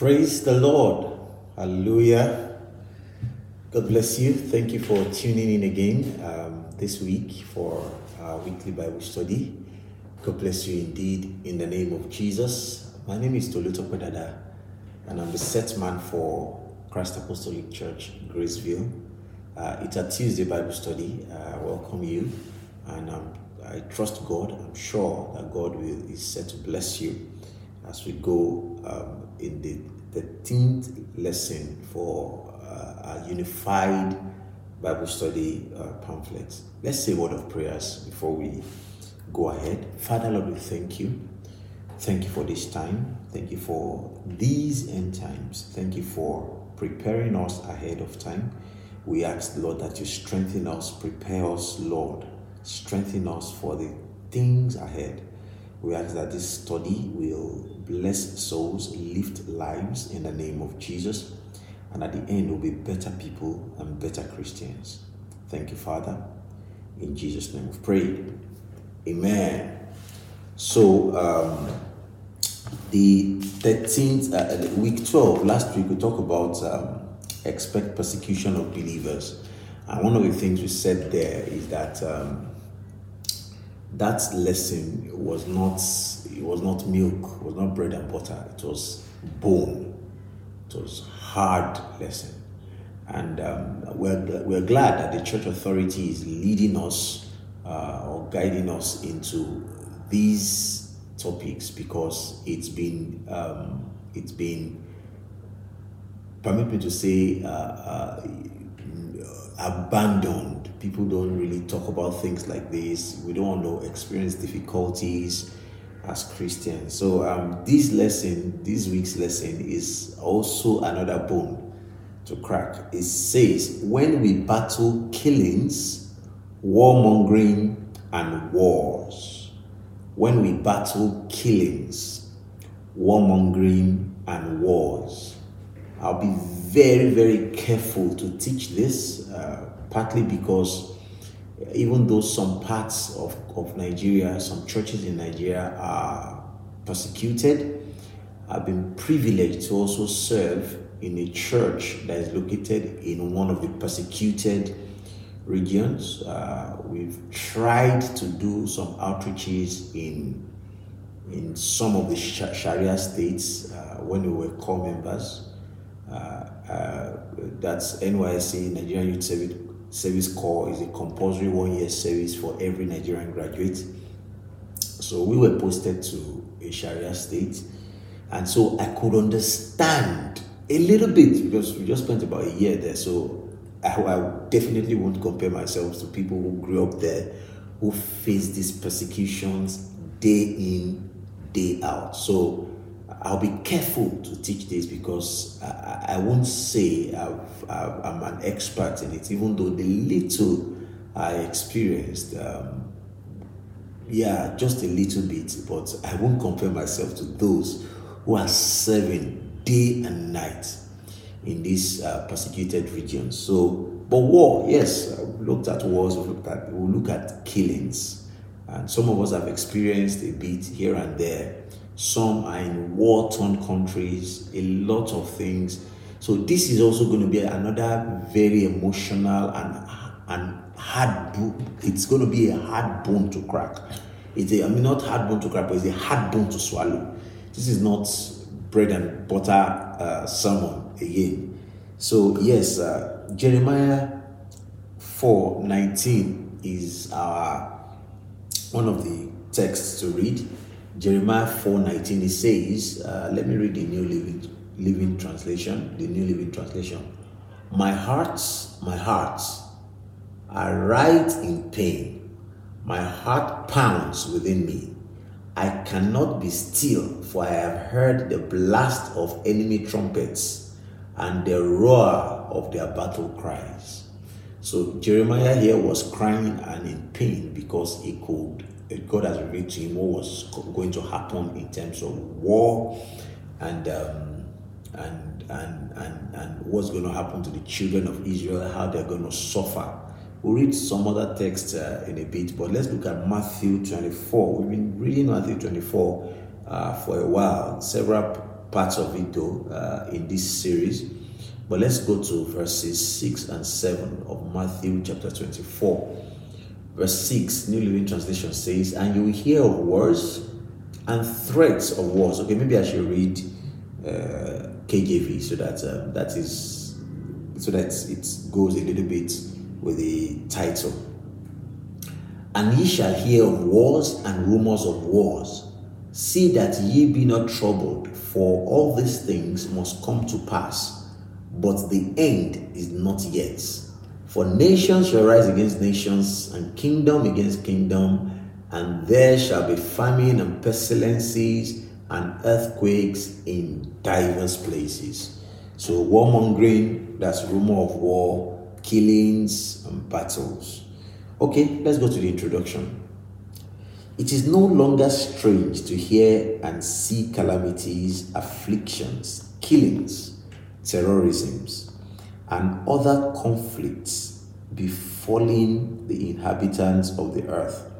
Praise the Lord. Hallelujah. God bless you. Thank you for tuning in again um, this week for our weekly Bible study. God bless you indeed in the name of Jesus. My name is Toluto Pedada, and I'm the set man for Christ Apostolic Church, Graceville. Uh, it's a Tuesday Bible study. Uh, I welcome you, and um, I trust God. I'm sure that God will, is set to bless you as we go um, in the 13th lesson for uh, unified Bible study uh. Let's say a word of prayers before we go ahead. Father, Lord, we thank you. Thank you for this time. Thank you for these end times. Thank you for preparing us ahead of time. We ask, Lord, that you strengthen us, prepare us, Lord. Strengthen us for the things ahead. We ask that this study will bless souls, lift lives in the name of Jesus, and at the end, we'll be better people and better Christians. Thank you, Father. In Jesus' name we've prayed. Amen. So, um, the 13th, uh, week 12, last week we talked about um, expect persecution of believers. And one of the things we said there is that um, that lesson was not it was not milk, it was not bread and butter, it was bone. It was hard lesson. And um, we're, we're glad that the church authority is leading us uh, or guiding us into these topics because it's been um, it's been permit me to say uh, uh, abandoned. People don't really talk about things like this. We don't want to experience difficulties as Christians. So um, this lesson, this week's lesson, is also another bone to crack. It says, when we battle killings, warmongering, and wars. When we battle killings, warmongering, and wars. I'll be very, very careful to teach this, uh, partly because even though some parts of, of Nigeria, some churches in Nigeria are persecuted, I've been privileged to also serve in a church that is located in one of the persecuted regions. Uh, we've tried to do some outreaches in in some of the Sharia states uh, when we were corps members. That's NYSC, Nigerian Youth Service Service Corps is a compulsory one year service for every Nigerian graduate. So we were posted to a Sharia state, and so I could understand a little bit because we just spent about a year there. So I, I definitely won't compare myself to people who grew up there who face these persecutions day in, day out. So I'll be careful to teach this because I, I won't say i am an expert in it, even though the little I experienced, um, yeah, just a little bit, but I won't compare myself to those who are serving day and night in these uh, persecuted regions. So, but war, yes, we looked at wars, we looked at we look at killings, and some of us have experienced a bit here and there some are in war torn countries, a lot of things. So, this is also going to be another very emotional and, and hard, it's going to be a hard bone to crack. It's a, I mean, not hard bone to crack, but it's a hard bone to swallow. This is not bread and butter uh, sermon again. So, yes, uh, Jeremiah 4 19 is our one of the texts to read. Jeremiah 4:19 it says, uh, let me read the New Living Living Translation, the New Living Translation. My heart, my heart, I write in pain. My heart pounds within me. I cannot be still, for I have heard the blast of enemy trumpets and the roar of their battle cries. So Jeremiah here was crying and in pain because he could God has revealed to him what was going to happen in terms of war and um, and and and and what's going to happen to the children of Israel, how they're going to suffer. We'll read some other texts uh, in a bit, but let's look at Matthew 24. We've been reading Matthew 24 uh, for a while. Several parts of it though uh, in this series. But let's go to verses 6 and 7 of Matthew chapter 24. Verse 6, New Living Translation says, And you will hear of wars and threats of wars. Okay, maybe I should read uh, KJV so that um, that is so that it goes a little bit with the title. And ye shall hear of wars and rumors of wars. See that ye be not troubled, for all these things must come to pass, but the end is not yet. For nations shall rise against nations, and kingdom against kingdom, and there shall be famine and pestilences and earthquakes in diverse places. So, warmongering, that's rumor of war, killings, and battles. Okay, let's go to the introduction. It is no longer strange to hear and see calamities, afflictions, killings, terrorisms, and other conflicts befalling the inhabitants of the earth.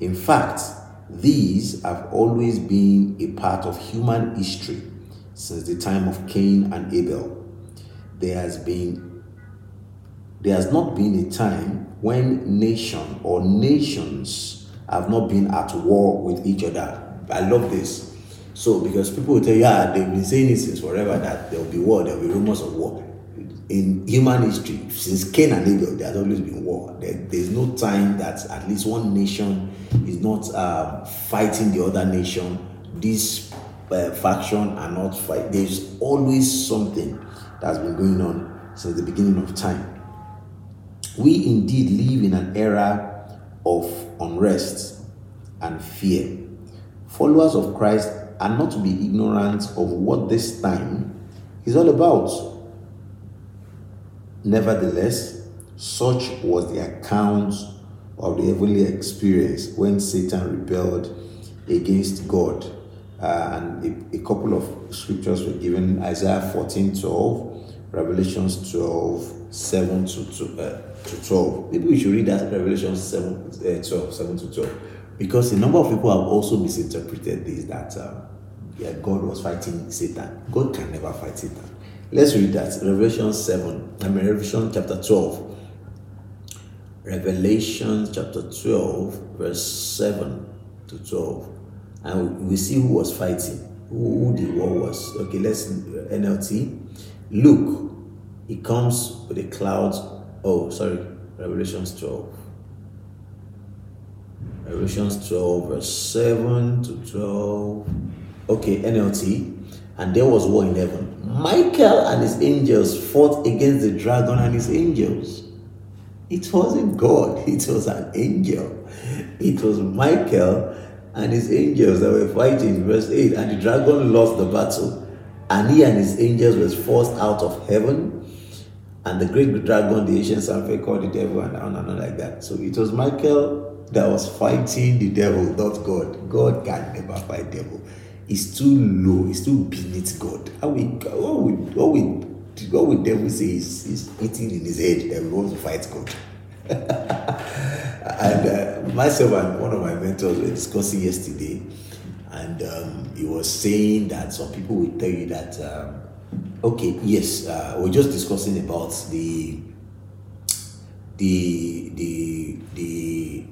In fact, these have always been a part of human history since the time of Cain and Abel. There has been there has not been a time when nation or nations have not been at war with each other. I love this. So, because people will tell you, yeah, they've been saying it since forever that there will be war, there will be rumors of war. In human history, since Cain and Abel, there has always been war. There, there's no time that at least one nation is not uh, fighting the other nation. This uh, faction are not fight. There's always something that's been going on since the beginning of time. We indeed live in an era of unrest and fear. Followers of Christ are not to be ignorant of what this time is all about. Nevertheless, such was the account of the heavenly experience when Satan rebelled against God. Uh, and a, a, couple of scriptures were given Isaiah 14 12, Revelations 12 7 to, to, uh, to 12. Maybe we should read that Revelation 7, uh, 12, 7 to 12. Because a number of people have also misinterpreted this that um, yeah, God was fighting Satan. God can never fight Satan. Let's read that. Revelation 7, I mean, Revelation chapter 12. Revelation chapter 12, verse 7 to 12. And we see who was fighting, who the war was. Okay, let's uh, NLT. Look, he comes with a cloud. Oh, sorry. Revelations 12. Revelations 12, verse 7 to 12. Okay, NLT. And there was war in heaven. Michael and his angels fought against the dragon and his angels. It wasn't God, it was an angel. It was Michael and his angels that were fighting. Verse 8 And the dragon lost the battle, and he and his angels were forced out of heaven and the great dragon, the ancient serpent called the devil, and on and on like that. So it was Michael that was fighting the devil, not God. God can never fight devil. He's too low, he's too beneath God. How we what would what would what would devil say is he's eating in his head and wants to fight God. and uh, myself and one of my mentors were discussing yesterday, and um, he was saying that some people will tell you that um, Okay, yes, uh, we're just discussing about the the the the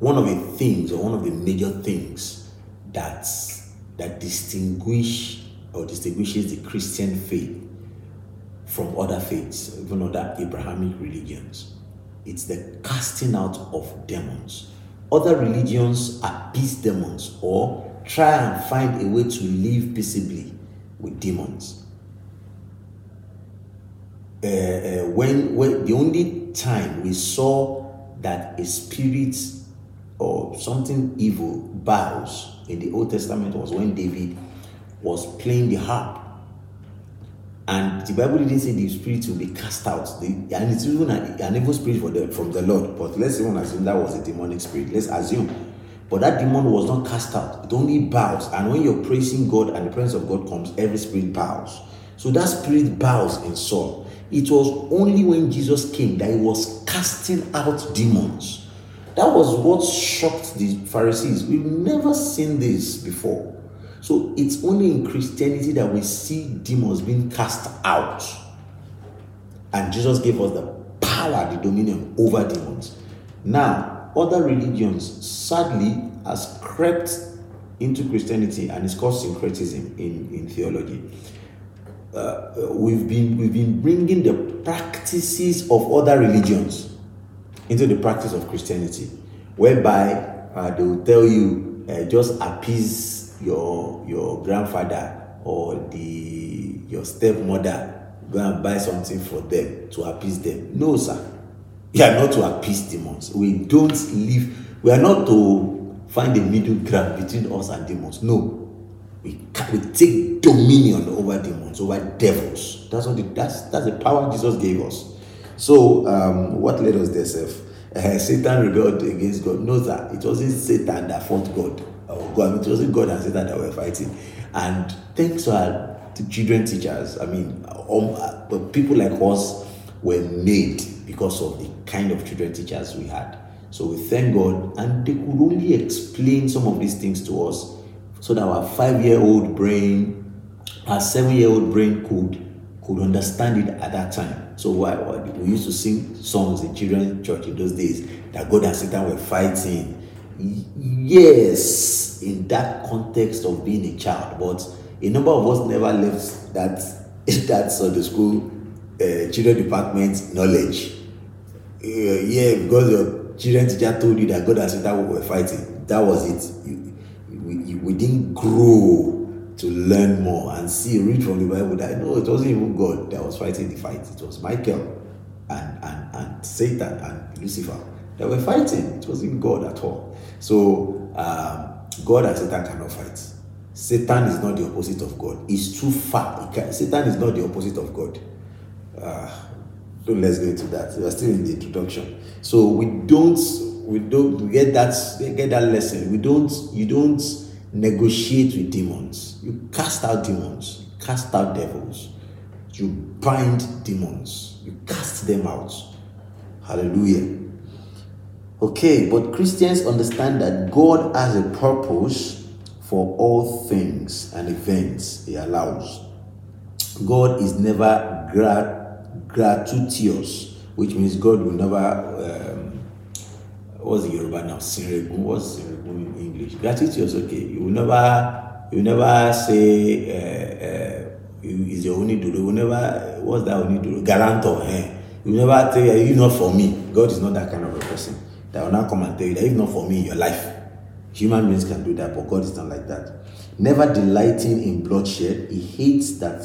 one of the things or one of the major things that that distinguish or distinguishes the Christian faith from other faiths, even other Abrahamic religions. It's the casting out of demons. Other religions appease demons or try and find a way to live peaceably with demons uh, uh, when when the only time we saw that a spirit or something evil bows in the Old Testament was when David was playing the harp. And the Bible didn't say the spirit will be cast out. The, and it's even an, an evil spirit the, from the Lord. But let's even assume that was a demonic spirit. Let's assume. But that demon was not cast out. It only bows. And when you're praising God and the presence of God comes, every spirit bows. So that spirit bows in Saul. It was only when Jesus came that he was casting out demons. That was what shocked the Pharisees. We've never seen this before. So it's only in Christianity that we see demons being cast out. And Jesus gave us the power, the dominion over demons. Now, other religions sadly has crept into Christianity and it's called syncretism in, in theology. Uh, we've been we've been bringing the practices of other religions into the practice of Christianity, whereby uh, they will tell you uh, just appease your your grandfather or the your stepmother go and buy something for them to appease them. No, sir. We are not to appease demons. We don't live, we are not to find a middle ground between us and demons. No. We, we take dominion over demons, over devils. That's what the, that's that's the power Jesus gave us. So um, what led us there, Seth? Uh, Satan rebelled against God. No, that it wasn't Satan that fought God. Or God. It wasn't God and Satan that were fighting. And thanks to our children teachers, I mean, um, uh, people like us were made because of the kind of children teachers we had. So we thank God, and they could only explain some of these things to us so that our five year old brain, our seven year old brain could could understand it at that time. So why, why, we used to sing songs in children's church in those days that God and Satan were fighting. Yes, in that context of being a child, but a number of us never left that that Sunday school uh, children department knowledge. Uh, yeah, because your children teacher told you that God and Satan were fighting. That was it. You, we, we didn't grow to learn more and see, read from the Bible that no, it wasn't even God that was fighting the fight. It was Michael and, and, and Satan and Lucifer that were fighting. It wasn't God at all. So um, God and Satan cannot fight. Satan is not the opposite of God. It's too far. Satan is not the opposite of God. Uh, don't let's go into that. We're still in the introduction. So we don't we don't get that get that lesson. We don't you don't negotiate with demons. You cast out demons, cast out devils, you bind demons, you cast them out. Hallelujah. Okay, but Christians understand that God has a purpose for all things and events He allows. God is never grat- gratuitous, which means God will never. Um, what's the Yoruba now? Siregun. What's Siregun in English? Gratuitous, okay. You will never. You never say. Uh, uh, is your do. You never. What's that only do? Guarantor. Eh? You never tell you, not for me. God is not that kind of a person that will not come and tell you that if not for me, your life. Human beings can do that, but God is not like that. Never delighting in bloodshed, He hates that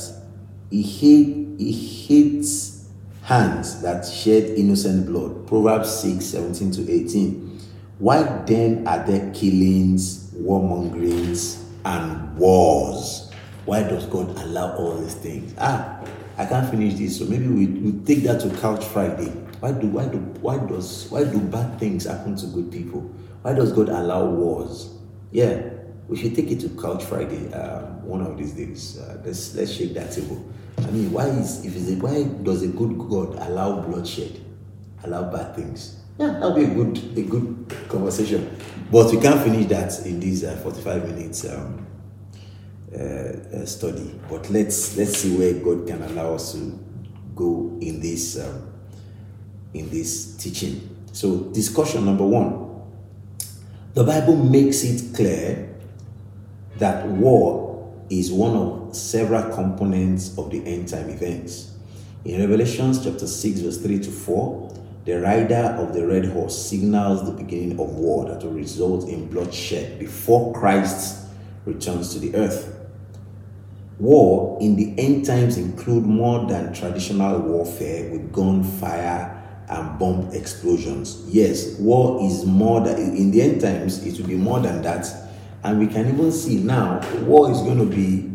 he, hate, he hates hands that shed innocent blood. Proverbs 6 17 to 18. Why then are there killings, warmongerings, and wars? Why does God allow all these things? Ah, I can't finish this, so maybe we, we take that to Couch Friday. Why do why do why does why do bad things happen to good people? Why does God allow wars? Yeah, we should take it to Couch Friday um, one of these days. Uh, let's let's shake that table. I mean, why is if it's a, why does a good God allow bloodshed, allow bad things? Yeah, that'll be a good a good conversation. But we can't finish that in these uh, forty five minutes um, uh, uh, study. But let's let's see where God can allow us to go in this um, in this teaching. So discussion number one. The Bible makes it clear that war is one of several components of the end time events. In Revelation chapter 6, verse 3 to 4, the rider of the red horse signals the beginning of war that will result in bloodshed before Christ returns to the earth. War in the end times include more than traditional warfare with gunfire and bomb explosions. Yes, war is more than in the end times it will be more than that. And we can even see now war is going to be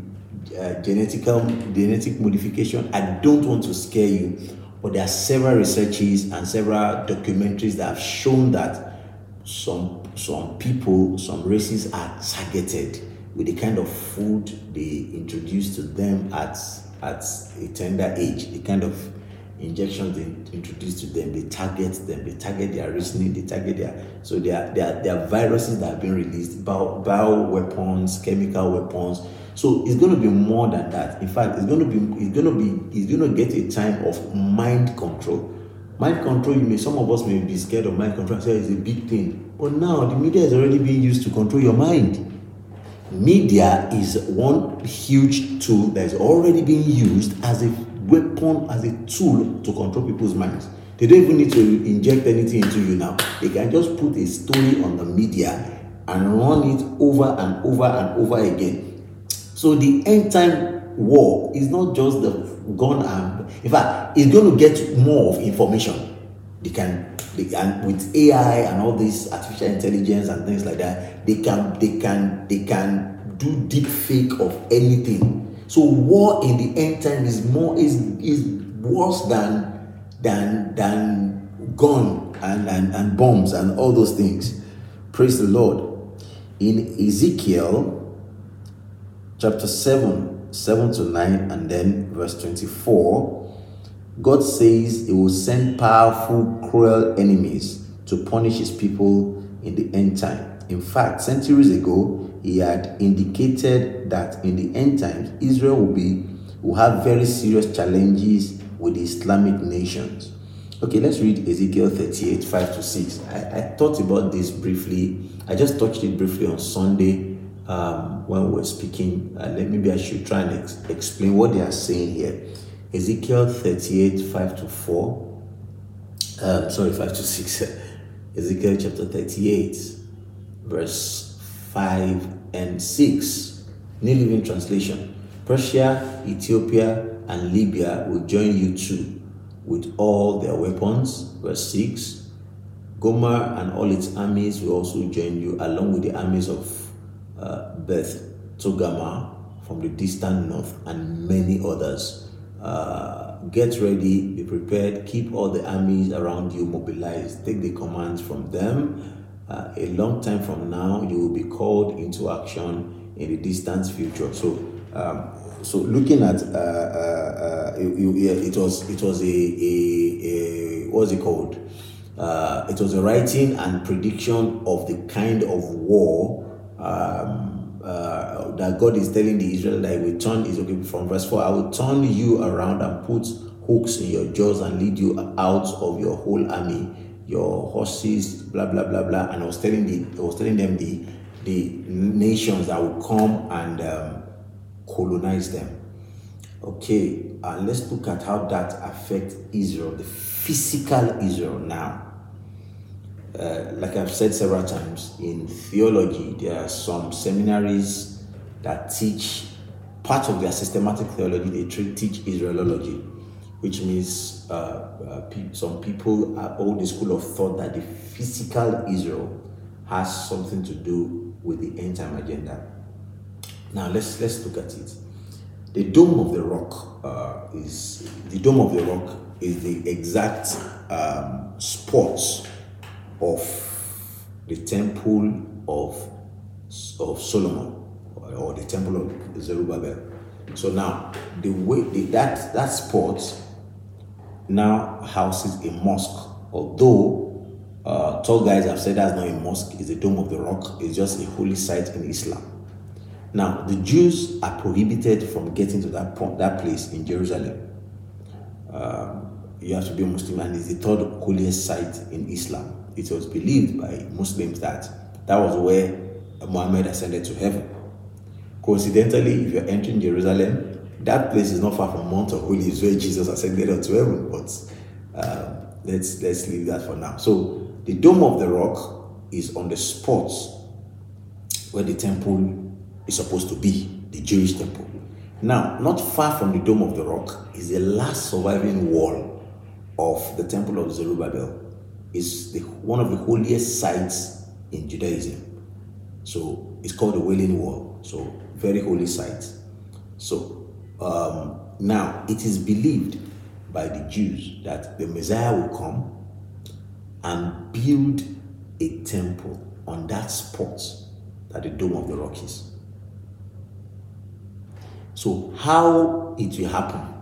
uh, genetical genetic modification. I don't want to scare you, but there are several researches and several documentaries that have shown that some some people, some races are targeted with the kind of food they introduce to them at at a tender age, the kind of injections they introduce to them, they target them, they target their reasoning, they target their so there are, there are, there are viruses that have been released, bio, bio weapons, chemical weapons. So it's going to be more than that. In fact, it's going to be it's going to be it's going to get a time of mind control. Mind control, you may some of us may be scared of mind control and say it's a big thing. But now the media is already being used to control your mind. Media is one huge tool that is already being used as a weapon, as a tool to control people's minds. They don't even need to inject anything into you now. They can just put a story on the media and run it over and over and over again. So the end time war is not just the gun and in fact it's going to get more of information. They can they can with AI and all this artificial intelligence and things like that, they can they can they can do deep fake of anything so war in the end time is more is is worse than than than gun and, and, and bombs and all those things. Praise the Lord. In Ezekiel chapter 7, 7 to 9, and then verse 24, God says he will send powerful, cruel enemies to punish his people in the end time. In fact, centuries ago, he had indicated that in the end times, Israel will be will have very serious challenges with the Islamic nations. Okay, let's read Ezekiel 38, 5 to 6. I, I thought about this briefly. I just touched it briefly on Sunday um, when we're speaking. Uh, let maybe I should try and ex- explain what they are saying here. Ezekiel 38, 5 to 4. Um, sorry, 5 to 6. Ezekiel chapter 38, verse 5 and 6. New Living Translation. Persia, Ethiopia, and Libya will join you too with all their weapons. Verse 6. Gomer and all its armies will also join you along with the armies of uh, Beth Togarmah from the distant north and many others. Uh, get ready, be prepared, keep all the armies around you mobilized. Take the commands from them uh, a long time from now, you will be called into action in the distant future. So, um, so looking at uh, uh, uh it, it, was it was a, a, a what's it called? Uh, it was a writing and prediction of the kind of war um, uh, that God is telling the Israel that will turn is okay from verse four. I will turn you around and put hooks in your jaws and lead you out of your whole army your horses, blah blah blah blah. And I was telling the I was telling them the the nations that will come and um, colonize them. Okay, uh, let's look at how that affects Israel, the physical Israel now. Uh, like I've said several times, in theology, there are some seminaries that teach part of their systematic theology, they teach Israelology which means uh, uh, some people hold the school of thought that the physical Israel has something to do with the end time agenda. Now let's let's look at it. The dome of the rock uh, is the dome of the rock is the exact um, spot of the temple of of Solomon or the temple of Zerubbabel. So now the way the, that that spot now houses a mosque. Although uh, tall guys have said that's not a mosque, it's a dome of the rock, it's just a holy site in Islam. Now, the Jews are prohibited from getting to that point, that place in Jerusalem. Um, you have to be a Muslim, and it's the third holiest site in Islam. It was believed by Muslims that that was where Muhammad ascended to heaven. Coincidentally, if you're entering Jerusalem, that place is not far from Mount of Olives where Jesus ascended unto heaven. But uh, let's let's leave that for now. So the dome of the rock is on the spot where the temple is supposed to be, the Jewish temple. Now, not far from the dome of the rock is the last surviving wall of the temple of Zerubbabel. Is the one of the holiest sites in Judaism. So it's called the Wailing Wall. So very holy site. So um, now, it is believed by the Jews that the Messiah will come and build a temple on that spot that the Dome of the Rock is. So, how it will happen,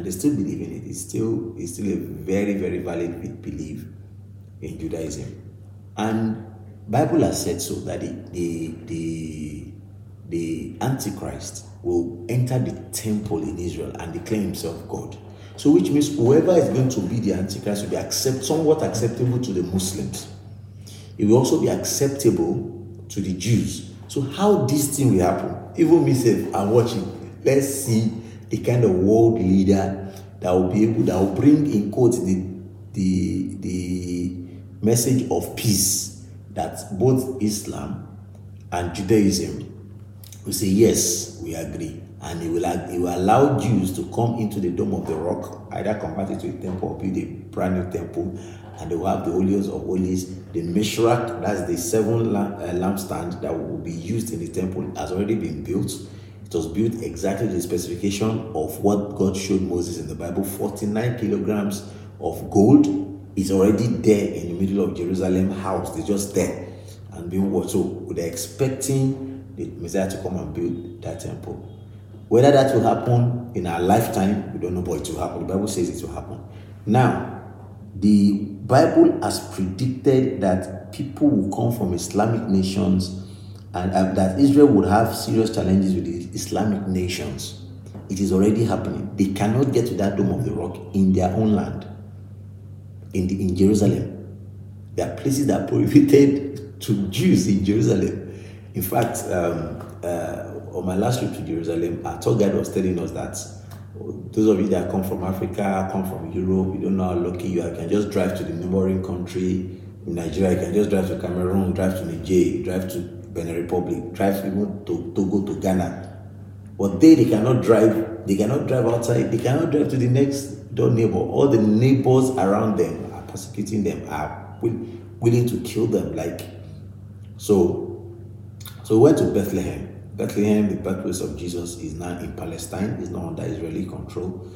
and they still believe in it. It's still it's still a very very valid belief in Judaism, and Bible has said so that the the the, the Antichrist will enter the temple in Israel and declare himself God. So, which means whoever is going to be the Antichrist will be accept, somewhat acceptable to the Muslims. It will also be acceptable to the Jews. So, how this thing will happen? Even myself, I'm watching. Let's see the kind of world leader that will be able that will bring in quotes the the the message of peace that both Islam and Judaism will say yes, we agree, and he will he will allow Jews to come into the dome of the rock, either convert it to a temple or build a brand new temple, and they will have the holiest of holies, the Mishrak, that's the seven lamp, uh, lampstand that will be used in the temple, has already been built was built exactly the specification of what God showed Moses in the Bible 49 kilograms of gold is already there in the middle of Jerusalem house. They're just there and being watched. So they're expecting the Messiah to come and build that temple. Whether that will happen in our lifetime, we don't know, but it will happen. The Bible says it will happen. Now, the Bible has predicted that people will come from Islamic nations and uh, that Israel would have serious challenges with the Islamic nations. It is already happening. They cannot get to that dome of the rock in their own land, in, the, in Jerusalem. There are places that are prohibited to Jews in Jerusalem. In fact, um, uh, on my last trip to Jerusalem, our tour guide was telling us that those of you that come from Africa, come from Europe, you don't know how lucky you are. You can just drive to the neighboring country in Nigeria, you can just drive to Cameroon, drive to Niger, drive to Benin Republic, drive people to Togo to Ghana. But they, they cannot drive, they cannot drive outside, they cannot drive to the next door neighbor. All the neighbors around them are persecuting them, are willing to kill them. Like so, so we went to Bethlehem. Bethlehem, the birthplace of Jesus, is now in Palestine, it's not under Israeli control.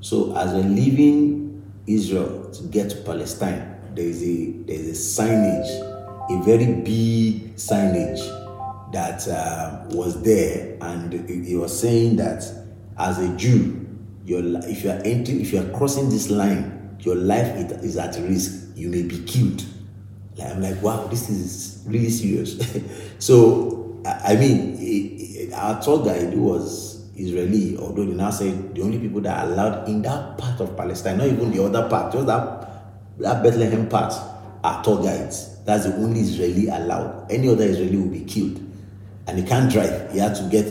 So as we're leaving Israel to get to Palestine, there is a there is a signage a very big signage that uh, was there, and he was saying that as a Jew, your if you are entering, if you are crossing this line, your life is at risk. You may be killed. Like, I'm like, wow, this is really serious. so, I mean, our tour guide was Israeli, although they now say the only people that are allowed in that part of Palestine, not even the other part, just that, that Bethlehem part, are tour guides. That's the only Israeli allowed. Any other Israeli will be killed. And he can't drive. He had to get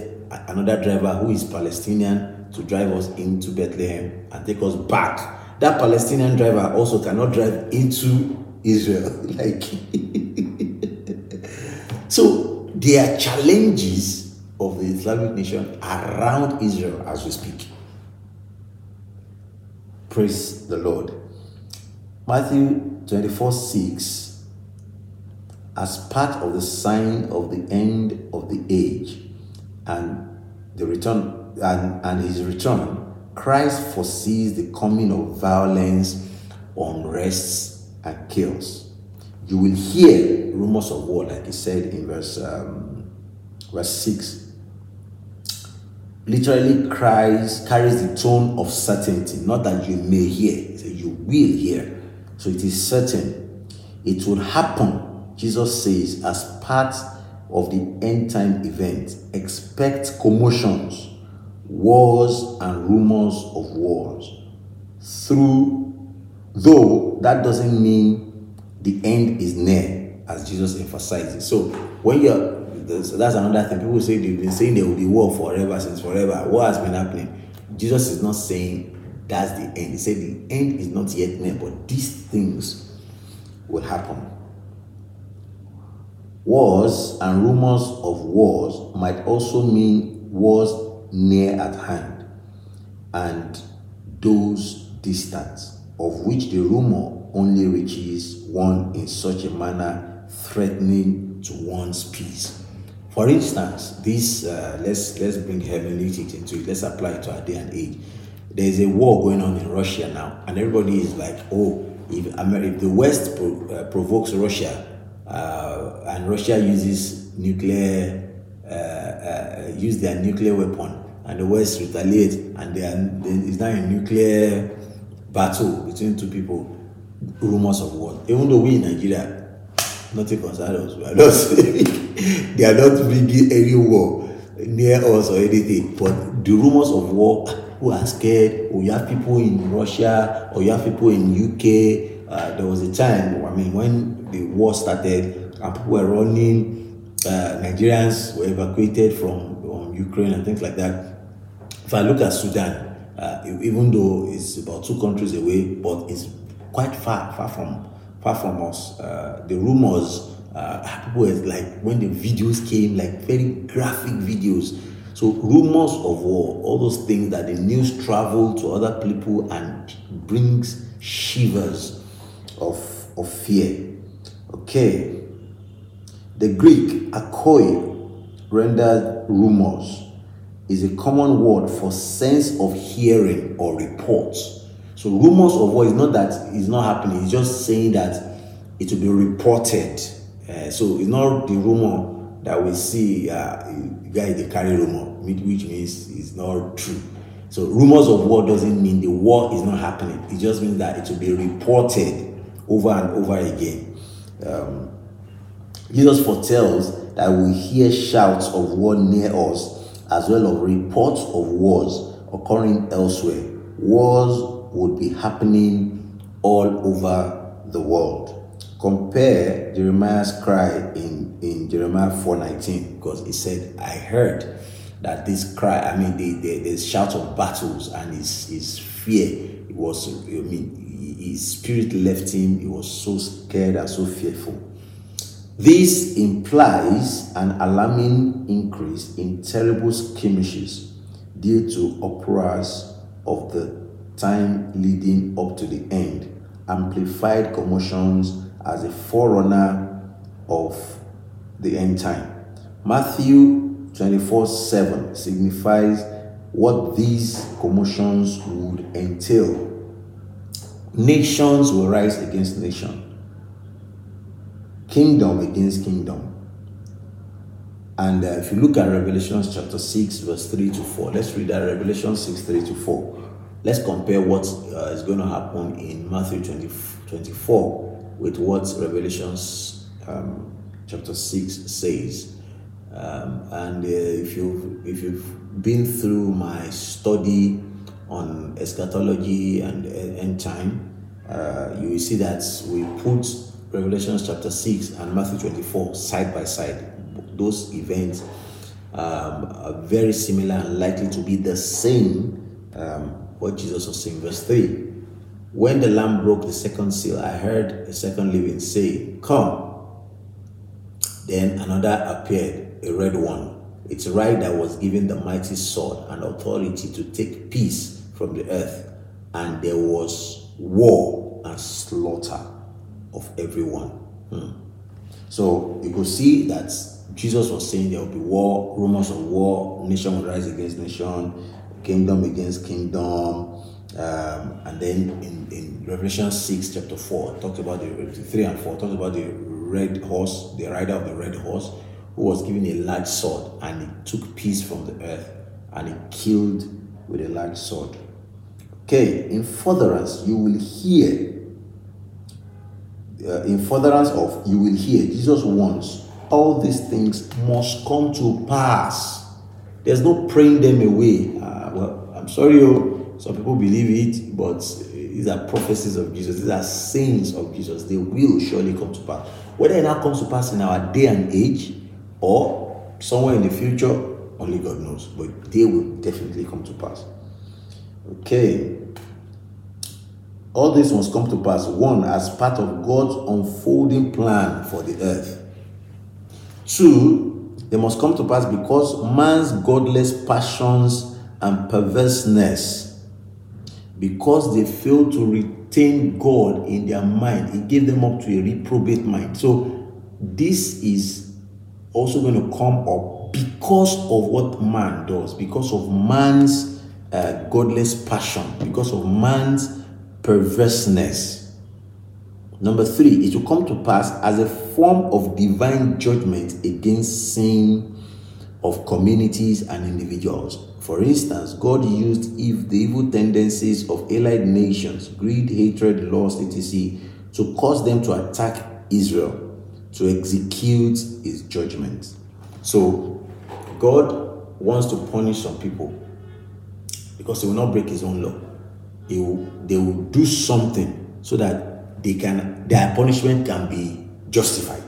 another driver who is Palestinian to drive us into Bethlehem and take us back. That Palestinian driver also cannot drive into Israel. like so there are challenges of the Islamic nation around Israel as we speak. Praise the Lord. Matthew 24 6 as part of the sign of the end of the age and the return and, and his return, Christ foresees the coming of violence, unrest, and chaos. You will hear rumors of war, like he said in verse um, verse 6. Literally Christ carries the tone of certainty, not that you may hear, you will hear. So it is certain. It will happen Jesus says, as part of the end time event, expect commotions, wars, and rumors of wars. Through, though that doesn't mean the end is near, as Jesus emphasizes. So when you're that's another thing. People say they've been saying there will be war forever since forever. What has been happening? Jesus is not saying that's the end. He said the end is not yet near, but these things will happen. Wars and rumors of wars might also mean wars near at hand and those distant, of which the rumor only reaches one in such a manner threatening to one's peace. For instance, this uh, let's let's bring hermeneutics into it. Let's apply it to our day and age. There is a war going on in Russia now, and everybody is like, "Oh, if, America, if the West pro, uh, provokes Russia, uh, and Russia uses nuclear, uh, uh, use their nuclear weapon, and the West retaliate, and there is now a nuclear battle between two people. Rumors of war. Even though we in Nigeria, nothing concerns us. We are not. they are not bringing any war near us or anything. But the rumors of war, who are scared, or you have people in Russia, or you have people in UK. Uh, there was a time, I mean, when the war started, and people were running, uh, Nigerians were evacuated from Ukraine and things like that. If I look at Sudan, uh, even though it's about two countries away, but it's quite far, far from, far from us. Uh, the rumors uh, people were like when the videos came, like very graphic videos. So rumors of war, all those things that the news travel to other people and brings shivers of, of fear. Okay. The Greek akoi rendered rumors is a common word for sense of hearing or reports. So rumors of war is not that it's not happening, it's just saying that it will be reported uh, so it's not the rumor that we see uh, guy they carry rumor, which means it's not true. So rumors of war doesn't mean the war is not happening. It just means that it will be reported over and over again. Um, Jesus foretells that we hear shouts of war near us, as well as reports of wars occurring elsewhere. Wars would be happening all over the world compare Jeremiah's cry in, in Jeremiah 4.19 because he said, I heard that this cry, I mean, the, the, the shout of battles and his, his fear, it was, I mean, his spirit left him. He was so scared and so fearful. This implies an alarming increase in terrible skirmishes due to operas of the time leading up to the end, amplified commotions as a forerunner of the end time. Matthew 24 7 signifies what these commotions would entail. Nations will rise against nation, kingdom against kingdom. And uh, if you look at Revelation chapter 6, verse 3 to 4, let's read that Revelation 6 3 to 4. Let's compare what uh, is going to happen in Matthew 20, 24 with what Revelation um, chapter 6 says. Um, and uh, if, you've, if you've been through my study on eschatology and end time, uh, you will see that we put Revelations chapter 6 and Matthew 24 side by side. Those events um, are very similar and likely to be the same, um, what Jesus was saying, verse 3. When the Lamb broke the second seal, I heard a second living say, Come. Then another appeared, a red one. Its rider was given the mighty sword and authority to take peace from the earth, and there was war and slaughter of everyone. Hmm. So you could see that Jesus was saying there will be war, rumors of war, nation will rise against nation, kingdom against kingdom, um, and then in, in Revelation 6, chapter 4, talks about the 3 and 4, talks about the red horse, the rider of the red horse, who was given a large sword and he took peace from the earth and he killed with a large sword. Okay, in furtherance, you will hear, uh, in furtherance of, you will hear, Jesus wants all these things must come to pass. There's no praying them away. Uh, well, I'm sorry, oh, some people believe it, but these are prophecies of Jesus. These are sayings of Jesus. They will surely come to pass. Whether it now comes to pass in our day and age or somewhere in the future, only God knows. But they will definitely come to pass. Okay. All this must come to pass, one, as part of God's unfolding plan for the earth. Two, they must come to pass because man's godless passions and perverseness because they fail to retain God in their mind, it gave them up to a reprobate mind. So, this is also going to come up because of what man does, because of man's uh, godless passion, because of man's perverseness. Number three, it will come to pass as a form of divine judgment against sin of communities and individuals. For instance, God used if the evil tendencies of allied nations, greed, hatred, lust, etc., to cause them to attack Israel to execute his judgment. So, God wants to punish some people because he will not break his own law. He will, they will do something so that they can their punishment can be justified.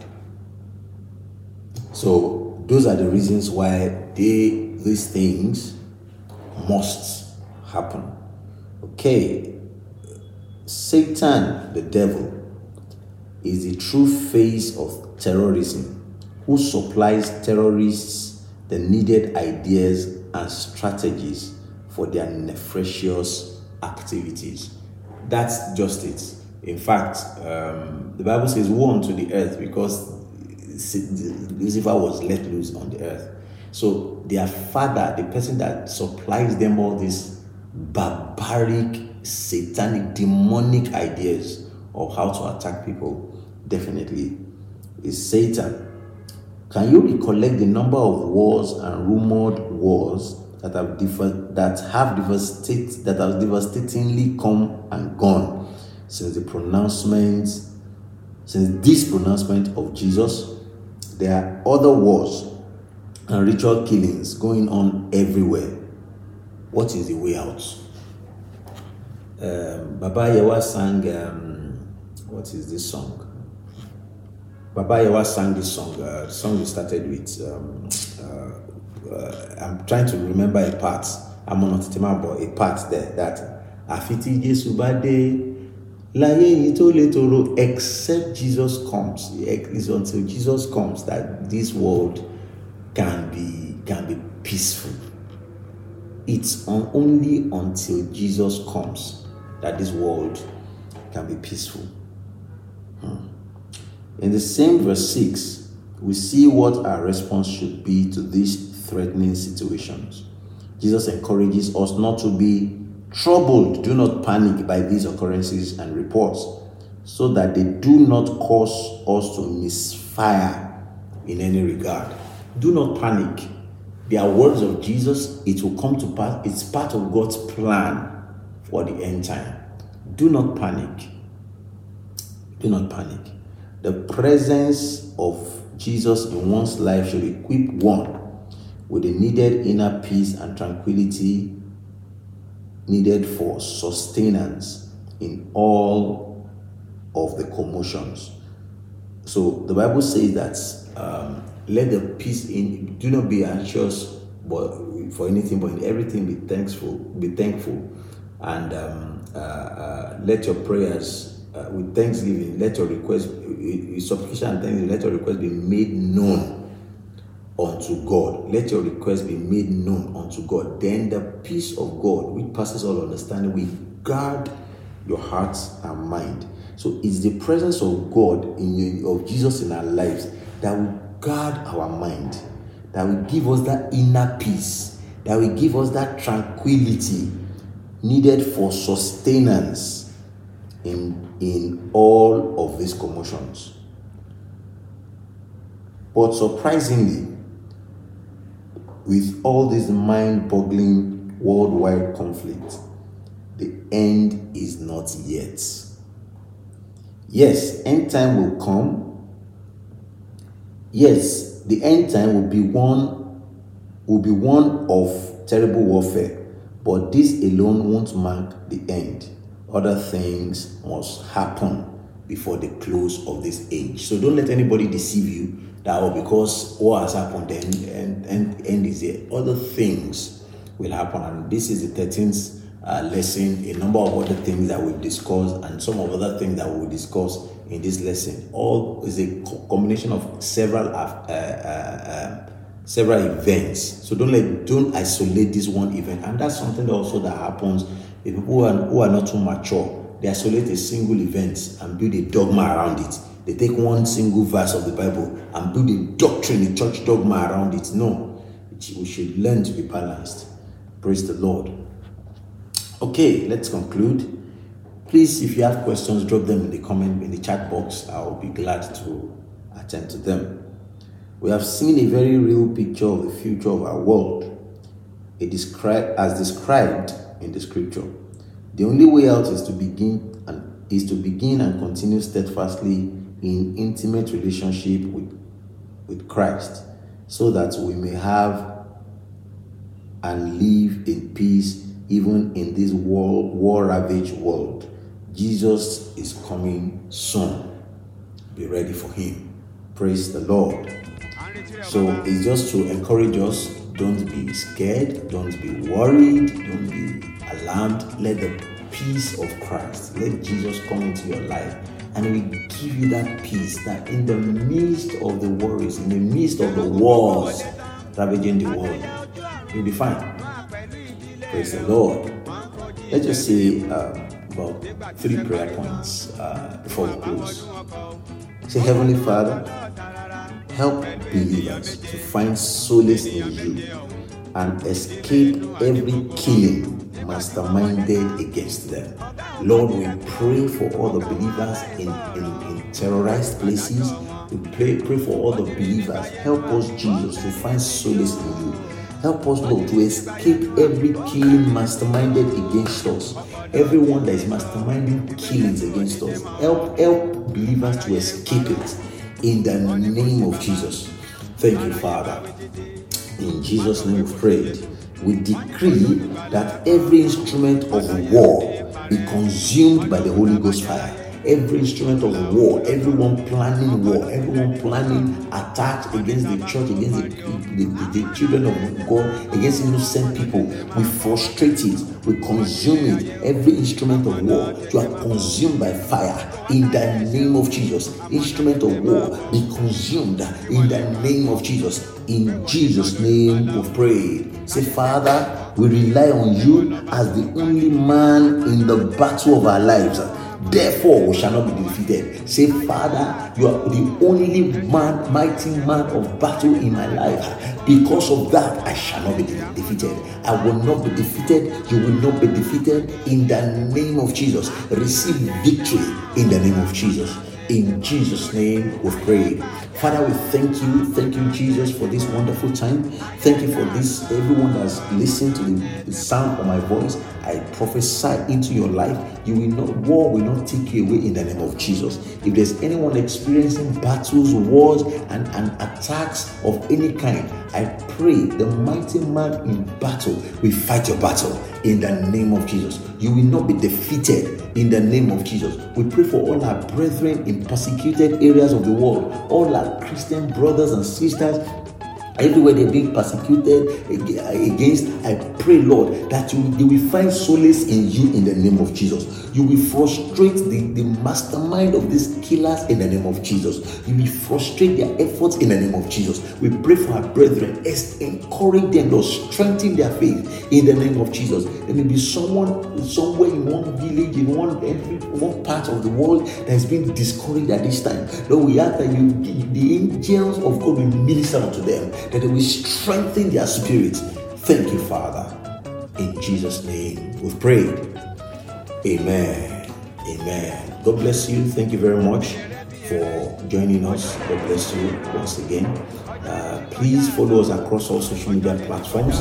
So those are the reasons why they these things must happen. Okay. Satan, the devil, is the true face of terrorism, who supplies terrorists the needed ideas and strategies for their nefarious activities. That's just it. In fact, um, the Bible says, Woe unto the earth because Lucifer was let loose on the earth. So, their father, the person that supplies them all these barbaric, satanic, demonic ideas of how to attack people, definitely is Satan. Can you recollect the number of wars and rumored wars that have differ- that have devastate that have devastatingly come and gone since the pronouncement since this pronouncement of Jesus? There are other wars and ritual killings going on everywhere. What is the way out? Um, Baba Yawa sang, um, what is this song? Baba Yawa sang this song. Uh, the song we started with. Um, uh, uh, I'm trying to remember a part. I'm on but a part there that Afiti Jesu Bade láyé yìí tó lè tòrò except Jesus comes it's until Jesus comes that this world can be can be peaceful it's on, only until Jesus comes that this world can be peaceful. In the same verse 6 we see what our response should be to these threatening situations Jesus encourages us not to be Troubled, do not panic by these occurrences and reports, so that they do not cause us to misfire in any regard. Do not panic. They are words of Jesus. It will come to pass. It's part of God's plan for the end time. Do not panic. Do not panic. The presence of Jesus in one's life should equip one with the needed inner peace and tranquility needed for sustenance in all of the commotions. So the Bible says that um, let the peace in, do not be anxious but for anything, but in everything be thankful, be thankful, and um, uh, uh, let your prayers uh, with thanksgiving, let your request, with supplication and thanksgiving, let your request be made known unto God. Let your request be made known unto God. Then the peace of God, which passes all understanding, will guard your heart and mind. So it's the presence of God in you, of Jesus in our lives that will guard our mind, that will give us that inner peace, that will give us that tranquility needed for sustenance in, in all of these commotions. But surprisingly, with all this mind boggling worldwide conflict, the end is not yet. Yes, end time will come. Yes, the end time will be one will be one of terrible warfare, but this alone won't mark the end. Other things must happen before the close of this age. So don't let anybody deceive you that oh, because what has happened then and, and end is there. Other things will happen, and this is the 13th uh, lesson. A number of other things that we've discussed, and some of other things that we'll discuss in this lesson. All is a combination of several uh, uh, um, several events. So don't let don't isolate this one event, and that's something also that happens. If people who are, who are not too mature, they isolate a single event and build a dogma around it they take one single verse of the Bible and build a doctrine, a church dogma around it. No, we should learn to be balanced. Praise the Lord. Okay, let's conclude. Please, if you have questions, drop them in the comment in the chat box. I'll be glad to attend to them. We have seen a very real picture of the future of our world, it described as described in the scripture. The only way out is to begin and is to begin and continue steadfastly in intimate relationship with, with Christ, so that we may have and live in peace even in this war, war ravaged world. Jesus is coming soon. Be ready for him. Praise the Lord. So it's just to encourage us don't be scared, don't be worried, don't be alarmed. Let the peace of Christ, let Jesus come into your life and we give you that peace that in the midst of the worries, in the midst of the wars ravaging the world, you'll be fine. Praise the Lord. Let's just say uh, about three prayer points uh, before we close. Say, Heavenly Father, help believers to find solace in you and escape every killing masterminded against them. Lord, we pray for all the believers in, in, in terrorized places. We pray, pray for all the believers. Help us, Jesus, to find solace in you. Help us, Lord, to escape every killing masterminded against us. Everyone that is masterminding killings against us. Help, help believers to escape it in the name of Jesus. Thank you, Father. In Jesus' name we prayed. We decree that every instrument of war be consumed by the Holy Ghost fire every instrument of war, everyone planning war, everyone planning attacks against the church, against the, the, the, the, children of God, against innocent people. We frustrate it, we consume it. Every instrument of war, you are consumed by fire in the name of Jesus. Instrument of war, be consumed in the name of Jesus. In Jesus' name we pray. Say, Father, we rely on you as the only man in the battle of our lives. Therefore, we shall not be defeated. Say, Father, you are the only man, mighty man of battle in my life. Because of that, I shall not be defeated. I will not be defeated. You will not be defeated. In the name of Jesus, receive victory in the name of Jesus. In Jesus' name, we pray. Father, we thank you. Thank you, Jesus, for this wonderful time. Thank you for this, everyone that's listened to the sound of my voice. I prophesy into your life. You will not, war will not take you away in the name of Jesus. If there's anyone experiencing battles, wars, and, and attacks of any kind, I pray the mighty man in battle will fight your battle in the name of Jesus. You will not be defeated in the name of Jesus. We pray for all our brethren in persecuted areas of the world, all our Christian brothers and sisters everywhere they're being persecuted against i pray lord that you, you will find solace in you in the name of jesus. You will frustrate the, the mastermind of these killers in the name of jesus. You will frustrate their efforts in the name of jesus. We pray for our brethren. Encourage them lord. Strengthen their faith in the name of jesus. There may be someone somewhere in one village in one every one part of the world that has been discouraged at this time. Lord we ask that you the angels of god will minister unto them that they will strengthen their spirit. Thank you, Father. In Jesus' name, we've prayed. Amen. Amen. God bless you. Thank you very much for joining us. God bless you once again. Uh, please follow us across all social media platforms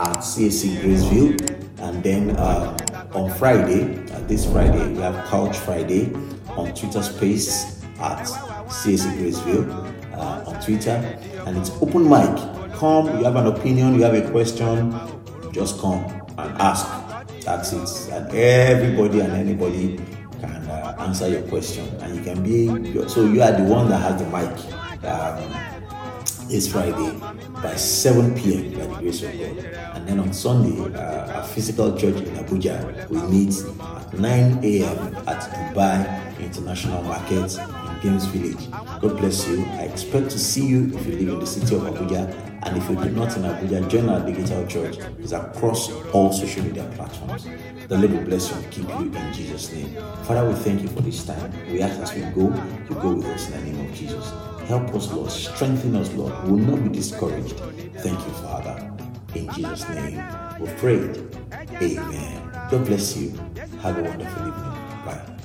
at CAC Graceville. And then uh, on Friday, uh, this Friday, we have Couch Friday on Twitter Space at CAC Graceville uh, on Twitter, and it's open mic. Come, you have an opinion, you have a question, just come and ask. That's it. And everybody and anybody can uh, answer your question, and you can be. So you are the one that has the mic. Um, this Friday by 7 p.m. by the grace of God. And then on Sunday, uh, physical church in Abuja, we meet at 9 a.m. at Dubai International Market Games Village. God bless you. I expect to see you if you live in the city of Abuja. And if you do not in Abuja, join our digital church. It's across all social media platforms. The Lord will bless you and keep you in Jesus' name. Father, we thank you for this time. We ask as we go, you go with us in the name of Jesus. Help us, Lord. Strengthen us, Lord. We will not be discouraged. Thank you, Father. In Jesus' name, we prayed. Amen. God bless you. Have a wonderful evening. Bye.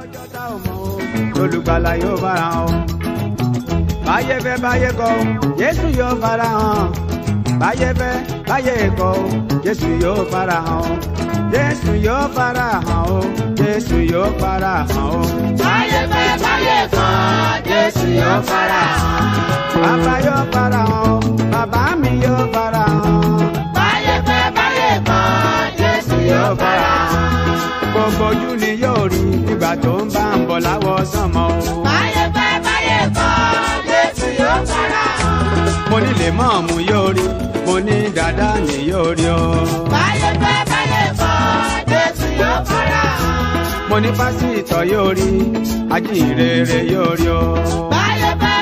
Ọjọ́ tá ò mọ̀ o olùgbàlà yóò bára o. báyé fẹ́ báyé kọ̀ jésù yóò fara hàn báyé fẹ́ báyé kọ̀ jésù yóò fara hàn fara hàn o jésù yóò fara hàn o. báyé fẹ́ báyé kọ̀ jésù yóò fara hàn. bàbá yóò fara hàn bàbá mi yóò fara hàn. Gbogbo ojú ni yóò rí ìgbà tó ń bá ń bọ̀ láwọ̀ sánmọ̀ o. báyé fẹ́ báyé kọ̀ jésù yóò fara hàn. mo ní lè yóò rí mo ní dàda ni yóò rí o. báyé fẹ́ báyé kọ̀ jésù yóò fara hàn. mo ní pásítọ̀ yóò rí ajínrere yóò rí o. báyé fẹ́